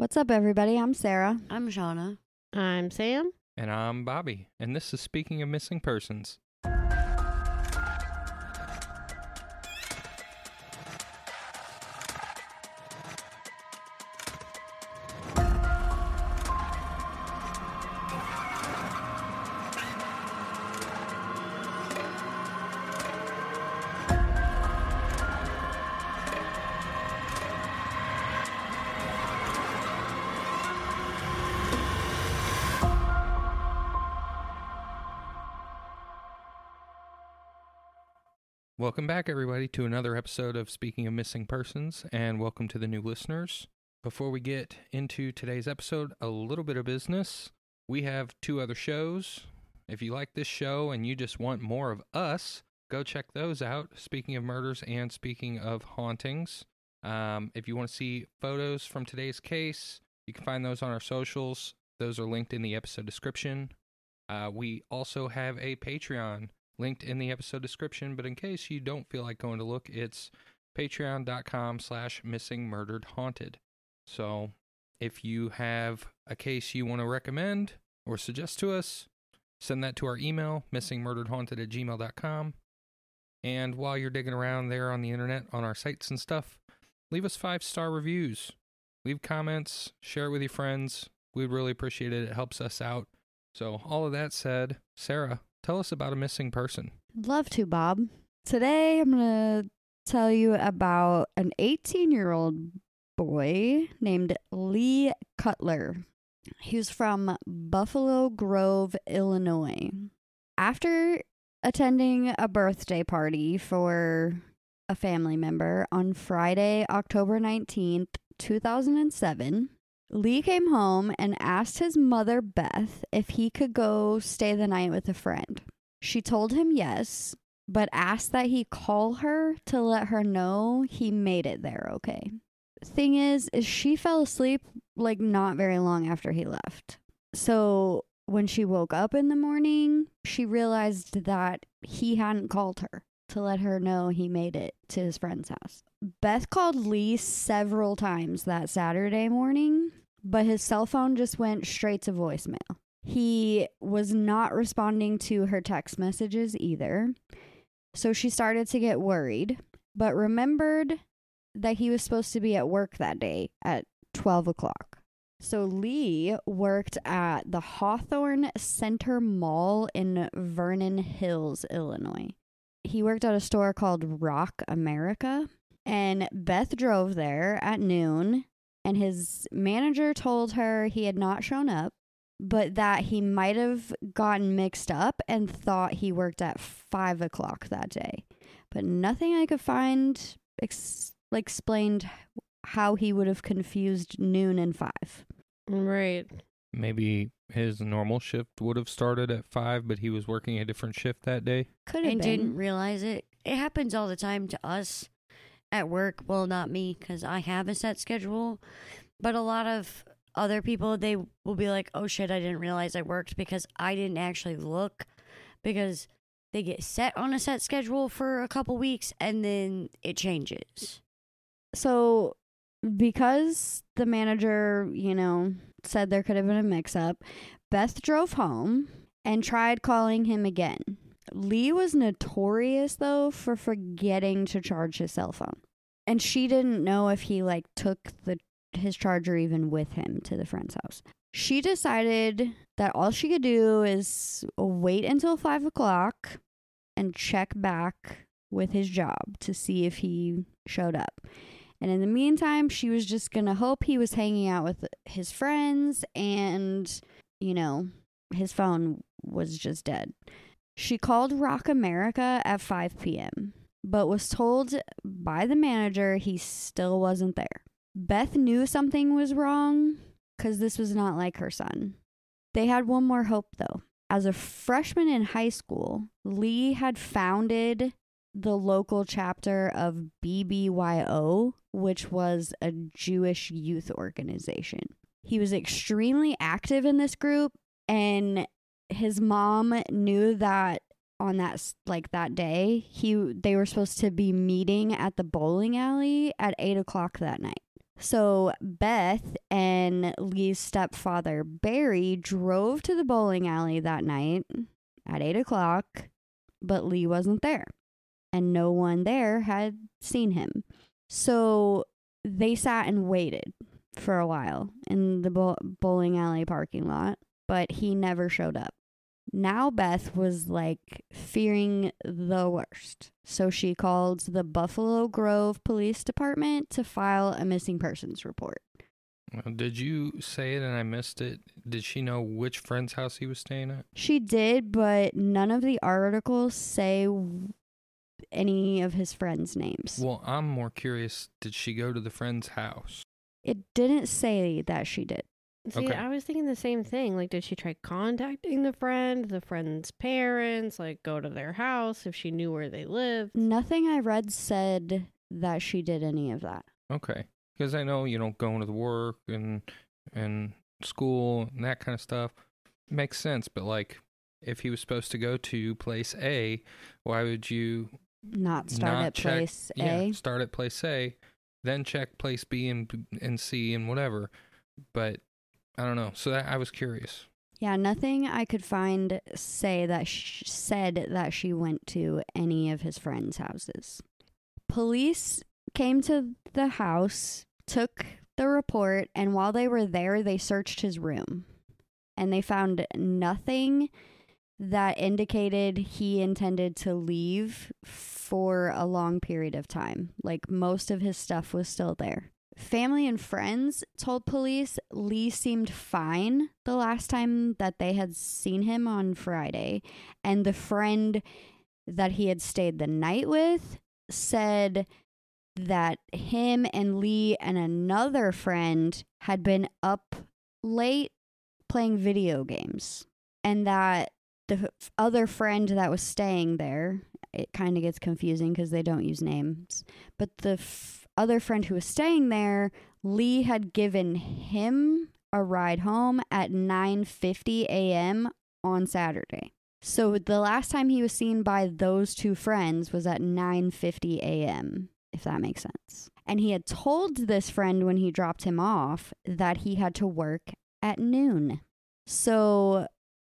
What's up, everybody? I'm Sara. I'm Shauna. I'm Sam. And I'm Bobby, and this is Speaking of Missing Persons. Welcome back, everybody, to another episode of Speaking of Missing Persons, and welcome to the new listeners. Before we get into today's episode, a little bit of business. We have two other shows. If you like this show and you just want more of us, go check those out. Speaking of murders and speaking of hauntings. Um, if you want to see photos from today's case, you can find those on our socials. Those are linked in the episode description. Uh, we also have a Patreon linked in the episode description. But in case you don't feel like going to look, it's patreon.com slash missing murdered haunted. So if you have a case you want to recommend or suggest to us, send that to our email, missingmurderedhaunted at gmail.com. And while you're digging around there on the internet on our sites and stuff, leave us five star reviews. Leave comments, share it with your friends. We'd really appreciate it. It helps us out. So, all of that said, Sara, Tell us about a missing person. Love to, Bob. Today I'm going to tell you about an 18 year old boy named Lee Cutler. He was from Buffalo Grove, Illinois. After attending a birthday party for a family member on Friday, October 19th, 2007, Lee came home and asked his mother, Beth, if he could go stay the night with a friend. She told him yes, but asked that he call her to let her know he made it there okay. Thing is, is she fell asleep like not very long after he left. So when she woke up in the morning, she realized that he hadn't called her to let her know he made it to his friend's house. Beth called Lee several times that Saturday morning, but his cell phone just went straight to voicemail. He was not responding to her text messages either. So she started to get worried, but remembered that he was supposed to be at work that day at 12 o'clock. So Lee worked at the Hawthorn Center Mall in Vernon Hills, Illinois. He worked at a store called Rock America, and Beth drove there at noon and his manager told her he had not shown up, but that he might have gotten mixed up and thought he worked at five o'clock that day. But nothing I could find ex- explained how he would have confused noon and five. Right. Maybe his normal shift would have started at five, but he was working a different shift that day. Could have and been. didn't realize it. It happens all the time to us at work. Well, not me because I have a set schedule, but a lot of other people they will be like, "Oh shit, I didn't realize I worked because I didn't actually look," because they get set on a set schedule for a couple weeks and then it changes. So, because the manager, you know, said there could have been a mix up, Beth drove home and tried calling him again. Lee was notorious though for forgetting to charge his cell phone. And she didn't know if he like took the his charger even with him to the friend's house. She decided that all she could do is wait until five o'clock and check back with his job to see if he showed up. And in the meantime, she was just going to hope he was hanging out with his friends and, you know, his phone was just dead. She called Rock America at 5 p.m., but was told by the manager he still wasn't there. Beth knew something was wrong because this was not like her son. They had one more hope, though. As a freshman in high school, Lee had founded the local chapter of BBYO, which was a Jewish youth organization. He was extremely active in this group, and his mom knew that on that like that day he they were supposed to be meeting at the bowling alley at eight o'clock that night so beth and Lee's stepfather, Barry, drove to the bowling alley that night at 8 o'clock, but Lee wasn't there. And no one there had seen him. So they sat and waited for a while in the bow- bowling alley parking lot, but he never showed up. Now Beth was like fearing the worst. So she called the Buffalo Grove Police Department to file a missing persons report. Did you say it and I missed it? Did she know which friend's house he was staying at? She did, but none of the articles say any of his friends' names. Well, I'm more curious. Did she go to the friend's house? It didn't say that she did. See, Okay. I was thinking the same thing. Like, did she try contacting the friend, the friend's parents, like go to their house if she knew where they lived? Nothing I read said that she did any of that. Okay, because I know you know going to the work and and school and that kind of stuff makes sense. But like, if he was supposed to go to place A, why would you Not start Not at check- place yeah A. start at place A, then check place B and and C and whatever? But I don't know. So that, I was curious. Yeah, nothing I could find say that sh- said that she went to any of his friends' houses. Police came to the house, took the report, and while they were there, they searched his room. And they found nothing that indicated he intended to leave for a long period of time. Like most of his stuff was still there. Family and friends told police Lee seemed fine the last time that they had seen him on Friday. And the friend that he had stayed the night with said that him and Lee and another friend had been up late playing video games. And that the other friend that was staying there, it kind of gets confusing because they don't use names, but the other friend who was staying there, Lee had given him a ride home at 9:50 a.m. on Saturday. So the last time he was seen by those two friends was at 9:50 a.m., if that makes sense. And he had told this friend when he dropped him off that he had to work at noon. So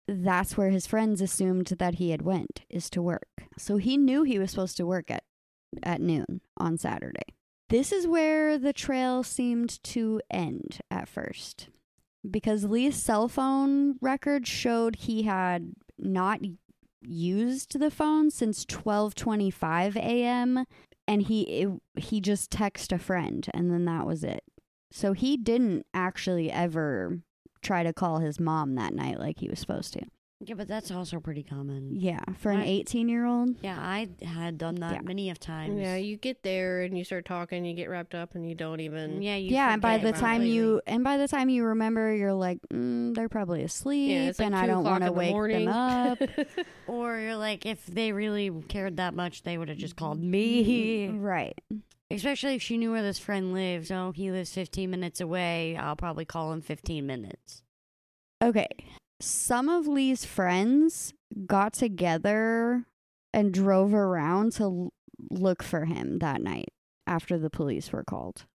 that's where his friends assumed that he had went is to work. So he knew he was supposed to work at at noon on Saturday. This is where the trail seemed to end at first. Because Lee's cell phone record showed he had not used the phone since 12:25 a.m. and he it, he just texted a friend and then that was it. So he didn't actually ever try to call his mom that night like he was supposed to. Yeah, but that's also pretty common. Yeah, for an I- 18 year old. Yeah, I had done that Yeah. many of times. Yeah, you get there and you start talking, you get wrapped up, and you don't even. yeah, you Yeah, and by the time completely. you and by the time you remember, you're like, mm, they're probably asleep, Yeah, like and I don't want to the wake morning. them up. or you're like, if they really cared that much, they would have just called me. right. Especially if she knew where this friend lives. Oh, he lives 15 minutes away. I'll probably call him 15 minutes. Okay. Some of Lee's friends got together and drove around to l- look for him that night after the police were called.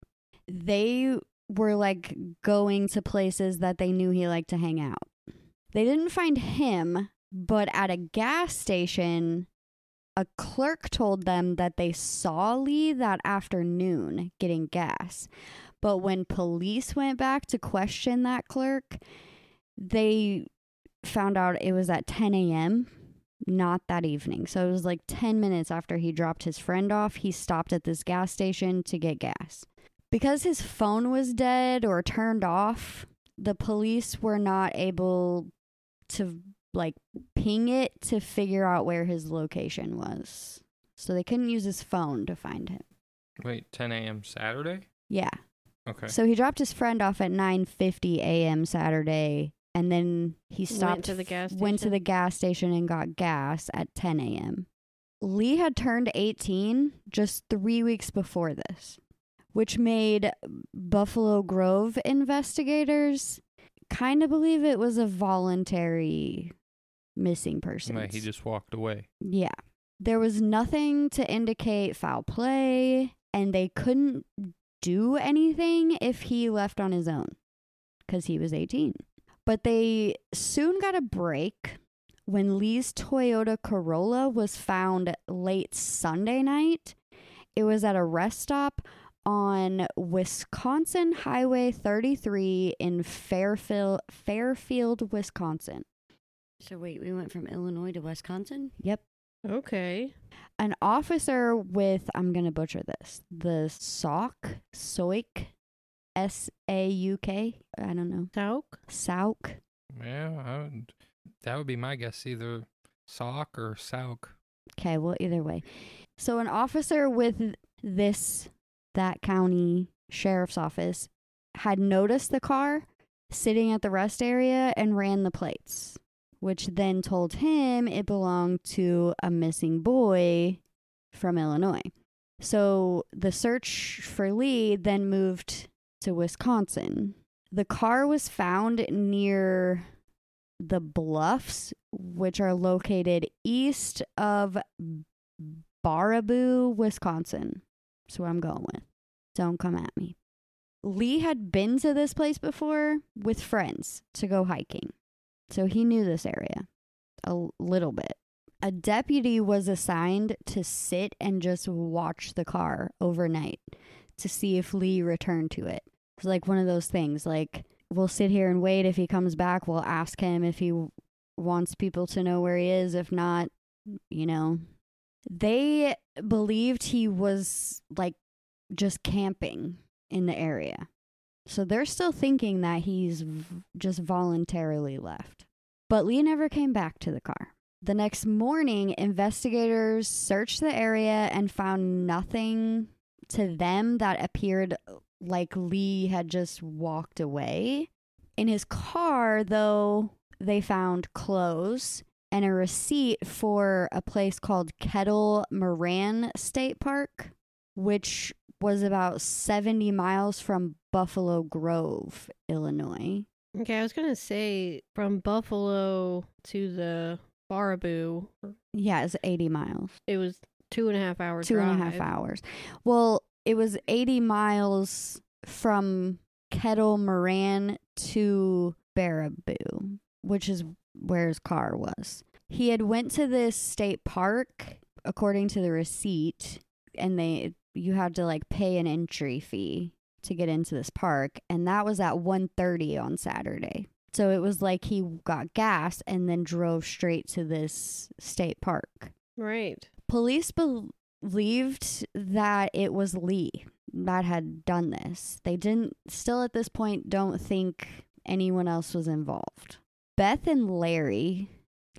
They were like going to places that they knew he liked to hang out. They didn't find him, but at a gas station, a clerk told them that they saw Lee that afternoon getting gas. But when police went back to question that clerk, they found out it was at 10 a.m., not that evening. So it was like 10 minutes after he dropped his friend off, he stopped at this gas station to get gas. Because his phone was dead or turned off, the police were not able to like ping it to figure out where his location was. So they couldn't use his phone to find him. Wait, 10 a.m. Saturday? Yeah. Okay. So he dropped his friend off at 9:50 a.m. Saturday and then he stopped to the gas went to the gas station and got gas at 10 a.m. Lee had turned 18 just 3 weeks before this, which made Buffalo Grove investigators kind of believe it was a voluntary missing person. Like he just walked away. Yeah. There was nothing to indicate foul play, and they couldn't do anything if he left on his own. because he was 18. But they soon got a break when Lee's Toyota Corolla was found late Sunday night. It was at a rest stop on Wisconsin Highway 33 in Fairfield, Fairfield, Wisconsin. So wait, we went from Illinois to Wisconsin. Yep. Okay. An officer with, I'm going to butcher this, the SOC, SOIC, S A U K, I don't know, Sauk? SOUK. Yeah, I would, that would be my guess. Either sock or souk. Okay, well, either way. So, an officer with this, that county sheriff's office had noticed the car sitting at the rest area and ran the plates, which then told him it belonged to a missing boy from Illinois. So, the search for Lee then moved to Wisconsin. The car was found near the Bluffs, which are located east of Baraboo, Wisconsin. That's I'm going with. Don't come at me. Lee had been to this place before with friends to go hiking, so he knew this area a little bit. A deputy was assigned to sit and just watch the car overnight to see if Lee returned to it. It's like one of those things like we'll sit here and wait if he comes back, we'll ask him if he wants people to know where he is, if not, you know. They believed he was like just camping in the area. So they're still thinking that he's v- just voluntarily left. But Lee never came back to the car. The next morning, investigators searched the area and found nothing to them that appeared like Lee had just walked away. In his car, though, they found clothes and a receipt for a place called Kettle Moraine State Park, which was about 70 miles from Buffalo Grove, Illinois. Okay, I was gonna say from Buffalo to the Baraboo, Yeah, it's 80 miles. it was two and a half hours. Two and a half hours. Well, it was 80 miles from Kettle Moraine to Baraboo, which is where his car was. He had went to this state park according to the receipt and they you had to like pay an entry fee to get into this park and that was at 1:30 on Saturday. So it was like he got gas and then drove straight to this state park. Right. Police believed that it was Lee that had done this. They didn't, still at this point, don't think anyone else was involved. Beth and Larry,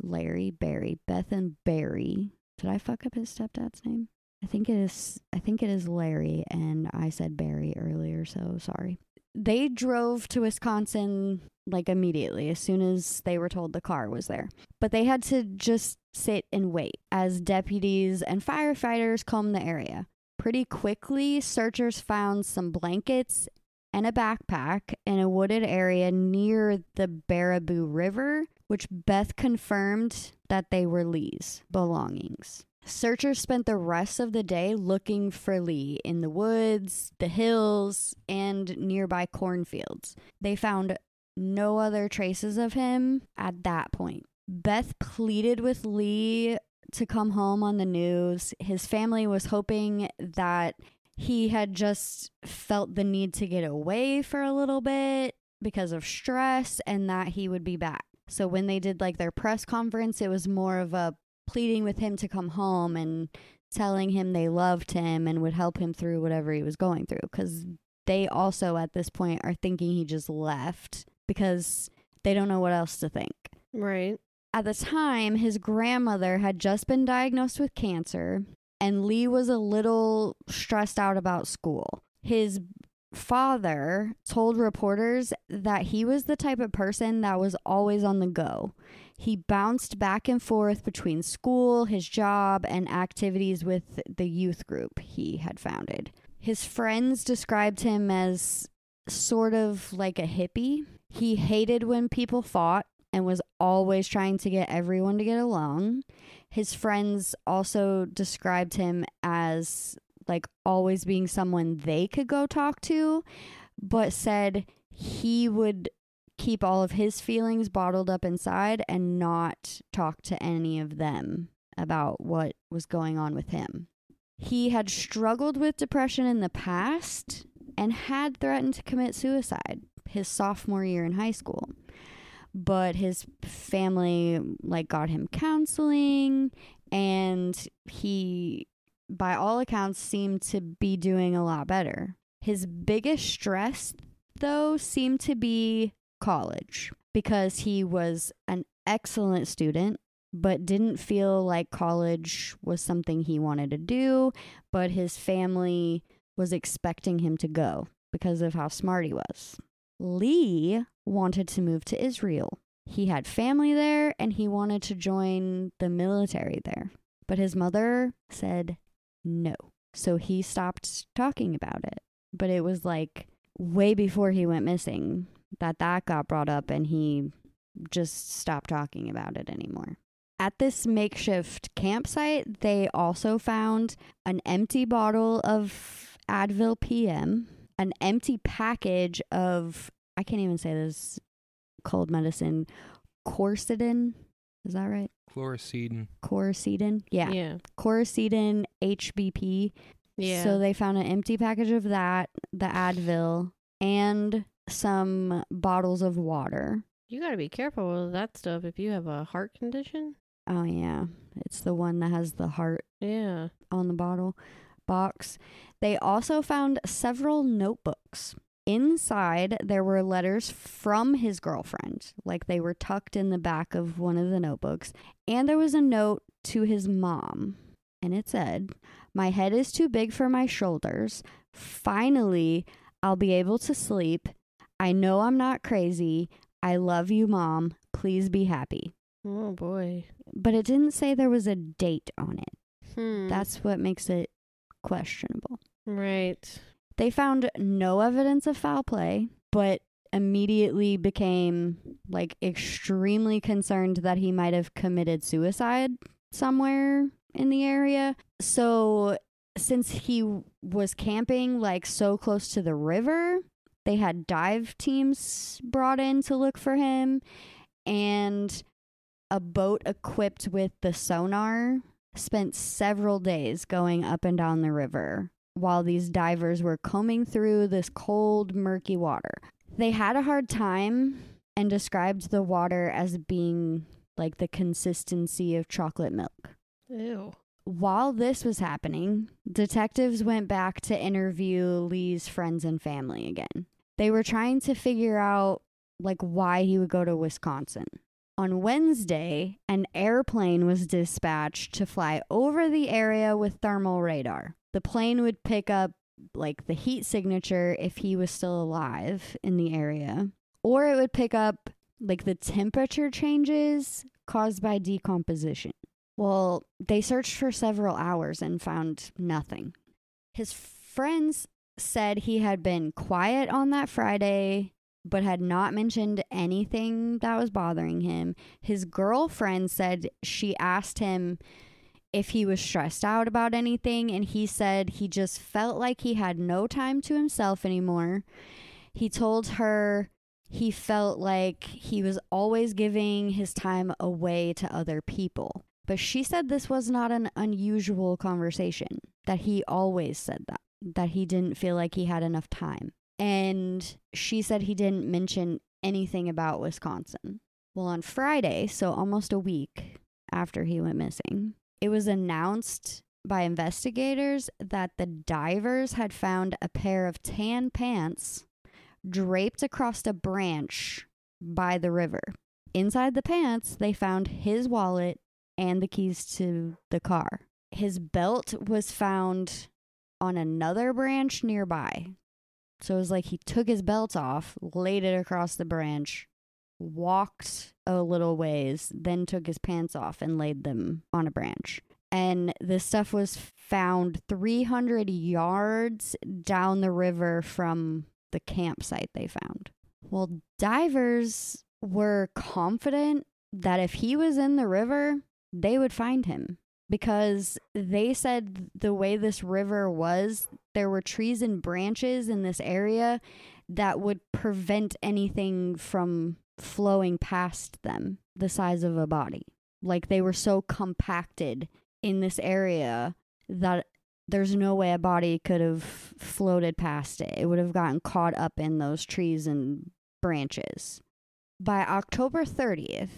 Larry Barry, Beth and Barry. Did I fuck up his stepdad's name? I think it is. I think it is Larry, and I said Barry earlier, so sorry. They drove to Wisconsin like immediately as soon as they were told the car was there. But they had to just sit and wait as deputies and firefighters combed the area. Pretty quickly, searchers found some blankets and a backpack in a wooded area near the Baraboo River, which Beth confirmed that they were Lee's belongings. Searchers spent the rest of the day looking for Lee in the woods, the hills, and nearby cornfields. They found no other traces of him at that point. Beth pleaded with Lee to come home on the news. His family was hoping that he had just felt the need to get away for a little bit because of stress and that he would be back. So when they did like their press conference, it was more of a pleading with him to come home and telling him they loved him and would help him through whatever he was going through cuz they also at this point are thinking he just left because they don't know what else to think. Right. At the time, his grandmother had just been diagnosed with cancer, and Lee was a little stressed out about school. His father told reporters that he was the type of person that was always on the go. He bounced back and forth between school, his job, and activities with the youth group he had founded. His friends described him as sort of like a hippie. He hated when people fought and was always trying to get everyone to get along. His friends also described him as like always being someone they could go talk to, but said he would keep all of his feelings bottled up inside and not talk to any of them about what was going on with him. He had struggled with depression in the past and had threatened to commit suicide his sophomore year in high school. But his family like got him counseling and he by all accounts seemed to be doing a lot better. His biggest stress though seemed to be college because he was an excellent student but didn't feel like college was something he wanted to do, but his family was expecting him to go because of how smart he was. Lee wanted to move to Israel. He had family there and he wanted to join the military there. But his mother said no. So he stopped talking about it. But it was like way before he went missing that that got brought up and he just stopped talking about it anymore. At this makeshift campsite, they also found an empty bottle of Advil PM, an empty package of, I can't even say this cold medicine, Corsidin. Is that right? Chlorocidin. Coricidin? Yeah. Yeah. Coricidin HBP. Yeah. So they found an empty package of that, the Advil, and some bottles of water. you got to be careful with that stuff if you have a heart condition. Oh, yeah. It's the one that has the heart Yeah. on the bottle box. They also found several notebooks. Inside, there were letters from his girlfriend, like they were tucked in the back of one of the notebooks. And there was a note to his mom, and it said, My head is too big for my shoulders. Finally, I'll be able to sleep. I know I'm not crazy. I love you, mom. Please be happy. Oh boy. But it didn't say there was a date on it. Hmm. That's what makes it questionable. right. They found no evidence of foul play, but immediately became like extremely concerned that he might have committed suicide somewhere in the area. So, since he was camping like so close to the river, they had dive teams brought in to look for him and a boat equipped with the sonar spent several days going up and down the river while these divers were combing through this cold, murky water. They had a hard time and described the water as being like the consistency of chocolate milk. Ew. While this was happening, detectives went back to interview Lee's friends and family again. They were trying to figure out like why he would go to Wisconsin. On Wednesday, an airplane was dispatched to fly over the area with thermal radar. The plane would pick up like the heat signature if he was still alive in the area, or it would pick up like the temperature changes caused by decomposition. Well, they searched for several hours and found nothing. His friends said he had been quiet on that Friday, but had not mentioned anything that was bothering him. His girlfriend said she asked him if he was stressed out about anything, and he said he just felt like he had no time to himself anymore. He told her he felt like he was always giving his time away to other people. But she said this was not an unusual conversation, that he always said that, that he didn't feel like he had enough time. And she said he didn't mention anything about Wisconsin. Well, on Friday, so almost a week after he went missing, it was announced by investigators that the divers had found a pair of tan pants draped across a branch by the river. Inside the pants, they found his wallet and the keys to the car. His belt was found on another branch nearby. So it was like he took his belt off, laid it across the branch, walked a little ways, then took his pants off and laid them on a branch. And the stuff was found 300 yards down the river from the campsite they found. Well, divers were confident that if he was in the river, they would find him because they said the way this river was, there were trees and branches in this area that would prevent anything from flowing past them the size of a body. Like they were so compacted in this area that there's no way a body could have floated past it. It would have gotten caught up in those trees and branches. By October 30th,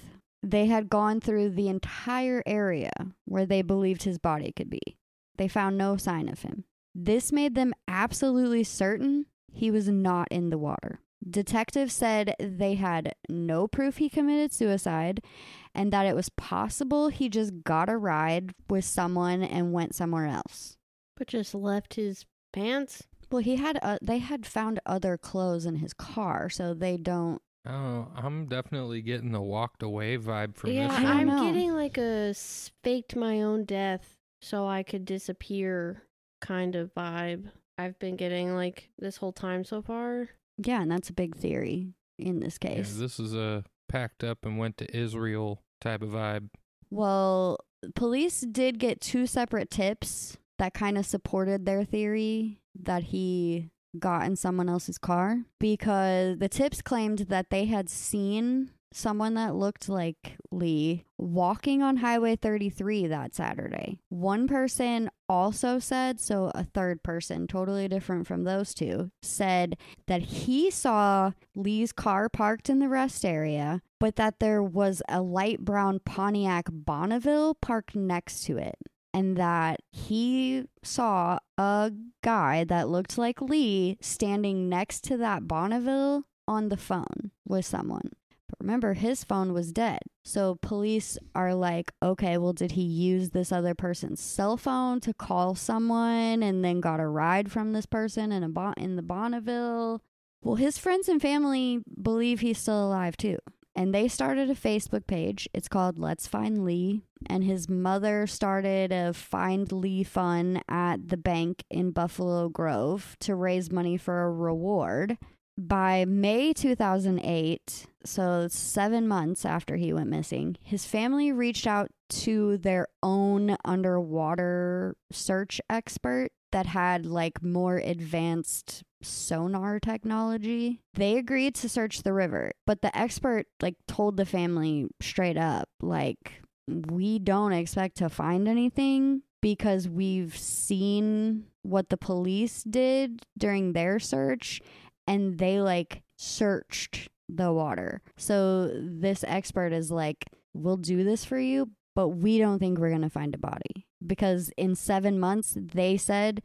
they had gone through the entire area where they believed his body could be. They found no sign of him. This made them absolutely certain he was not in the water. Detectives said they had no proof he committed suicide and that it was possible he just got a ride with someone and went somewhere else. But just left his pants. Well, he had uh, they had found other clothes in his car, so they don't Oh, I'm definitely getting the walked away vibe from yeah, this. I don't I'm getting like a faked my own death so I could disappear kind of vibe. I've been getting like this whole time so far. Yeah, and that's a big theory in this Yeah, case. this is a packed up and went to Israel type of vibe. Well, police did get two separate tips that kind of supported their theory that he got in someone else's car because the tips claimed that they had seen someone that looked like Lee walking on Highway 33 that Saturday. One person also said, so a third person, totally different from those two, said that he saw Lee's car parked in the rest area, but that there was a light brown Pontiac Bonneville parked next to it. And that he saw a guy that looked like Lee standing next to that Bonneville on the phone with someone. But remember, his phone was dead. So police are like, okay, well, did he use this other person's cell phone to call someone and then got a ride from this person in a bon- in the Bonneville? Well, his friends and family believe he's still alive too. And they started a Facebook page. It's called Let's Find Lee. And his mother started a Find Lee fund at the bank in Buffalo Grove to raise money for a reward. By May 2008, so seven months after he went missing, his family reached out to their own underwater search expert that had like more advanced sonar technology. They agreed to search the river, but the expert like told the family straight up like we don't expect to find anything because we've seen what the police did during their search and they like searched the water. So this expert is like, we'll do this for you, but we don't think we're going to find a body because in seven months, they said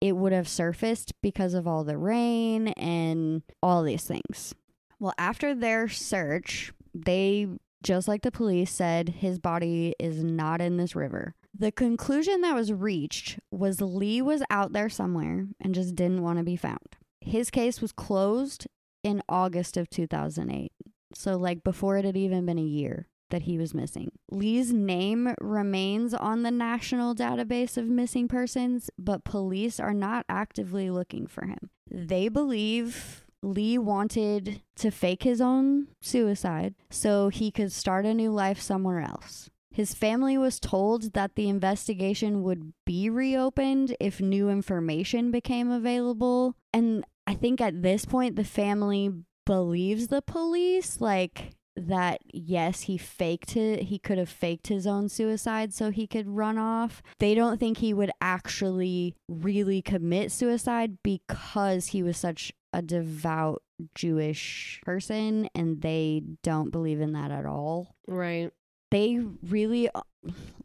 it would have surfaced because of all the rain and all these things. Well, after their search, they, just like the police said, his body is not in this river. The conclusion that was reached was Lee was out there somewhere and just didn't want to be found. His case was closed in August of 2008. So, like, before it had even been a year that he was missing. Lee's name remains on the national database of missing persons, but police are not actively looking for him. They believe Lee wanted to fake his own suicide so he could start a new life somewhere else. His family was told that the investigation would be reopened if new information became available. And I think at this point, the family believes the police, like that yes he faked it he could have faked his own suicide so he could run off. They don't think he would actually really commit suicide because he was such a devout jewish person and they don't believe in that at all. Right. they really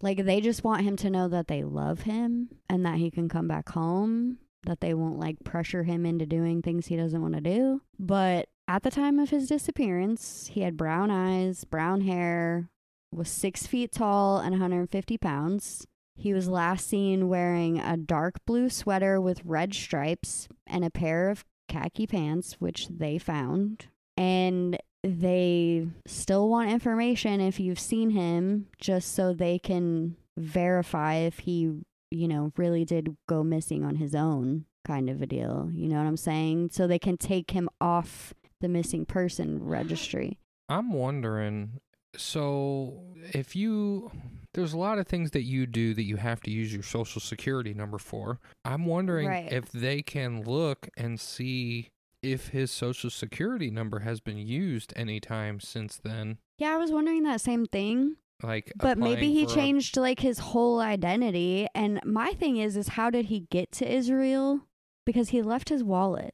like they just want him to know that they love him and that he can come back home that they won't like pressure him into doing things he doesn't want to do. But at the time of his disappearance he had brown eyes brown hair was six feet tall and 150 pounds. He was last seen wearing a dark blue sweater with red stripes and a pair of khaki pants which they found. And they still want information if you've seen him just so they can verify if he you know really did go missing on his own kind of a deal you know what i'm saying so they can take him off the missing person registry I'm wondering so if you there's a lot of things that you do that you have to use your social security number for. I'm wondering Right. if they can look and see if his social security number has been used anytime since then. Yeah, I was wondering that same thing. Like, But maybe he for a- changed like his whole identity. And my thing is, is how did he get to Israel? Because he left his wallet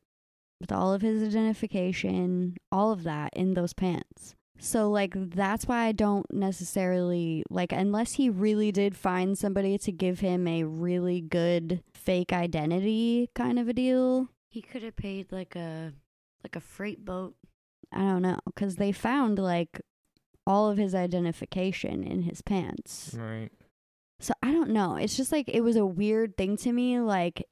with all of his identification, all of that in those pants. So like that's why I don't necessarily like unless he really did find somebody to give him a really good fake identity kind of a deal. He could have paid like a like a freight boat. I don't know cuz they found like all of his identification in his pants. Right. So I don't know. It's just like it was a weird thing to me. Like,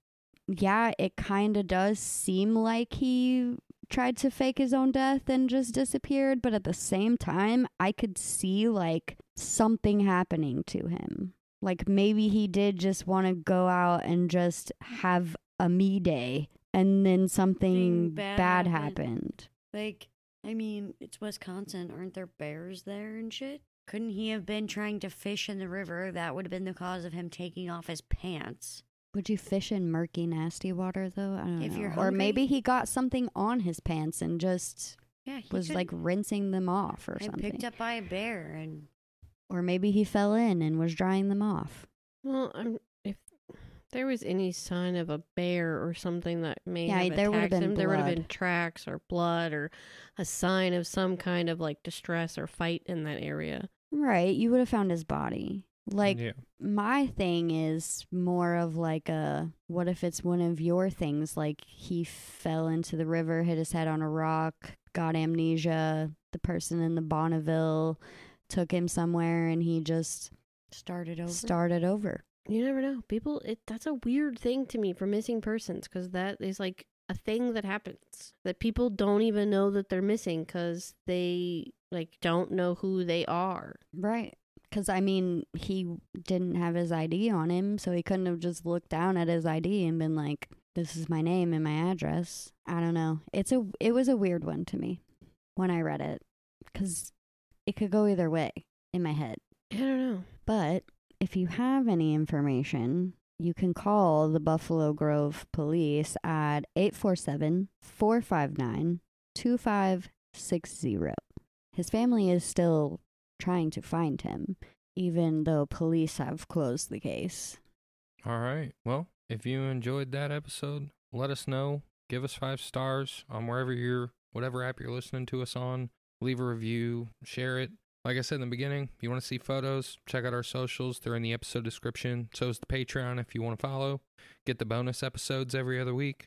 yeah, it kind of does seem like he tried to fake his own death and just disappeared, but at the same time, I could see like something happening to him. Like maybe he did just want to go out and just have a me day and then something Thing bad bad, happened. happened. Like, I mean, it's Wisconsin. Aren't there bears there and shit? Couldn't he have been trying to fish in the river? That would have been the cause of him taking off his pants. Would you fish in murky, nasty water though? I don't If know. you're or maybe he got something on his pants and just Yeah, was could- like rinsing them off or I something. picked up by a bear and Or maybe he fell in and was drying them off. Well, I'm, if there was any sign of a bear or something that may Yeah, have there would've attacked been him, there would have been tracks or blood or a sign of some kind of like distress or fight in that area. Right. You would have found his body. Like, yeah. my thing is more of like a what if it's one of your things? Like, he fell into the river, hit his head on a rock, got amnesia. The person in the Bonneville took him somewhere and he just started over. started over. You never know. People, it that's a weird thing to me for missing persons because that is like a thing that happens that people don't even know that they're missing because they like don't know who they are. Right. Because, I mean, he didn't have his ID on him, so he couldn't have just looked down at his ID and been like, this is my name and my address. I don't know. It's a, it was a weird one to me when I read it because it could go either way in my head. I don't know. But if you have any information, you can call the Buffalo Grove Police at 847 459 2560. His family is still trying to find him, even though police have closed the case. All right. Well, if you enjoyed that episode, let us know. Give us five stars on wherever you're, whatever app you're listening to us on. Leave a review, share it. Like I said in the beginning, if you want to see photos, check out our socials. They're in the episode description. So is the Patreon if you want to follow. Get the bonus episodes every other week,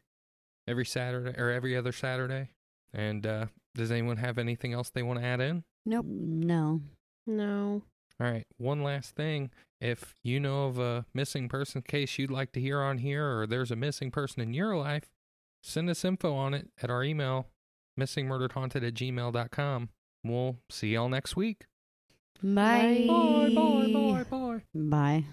every Saturday, or every other Saturday. And uh, does anyone have anything else they want to add in? Nope. No. No. All right. One last thing. If you know of a missing person case you'd like to hear on here, or there's a missing person in your life, send us info on it at our email, missingmurderedhaunted at gmail.com. We'll see y'all next week. Bye. Bye. Bye, bye, bye, bye. Bye.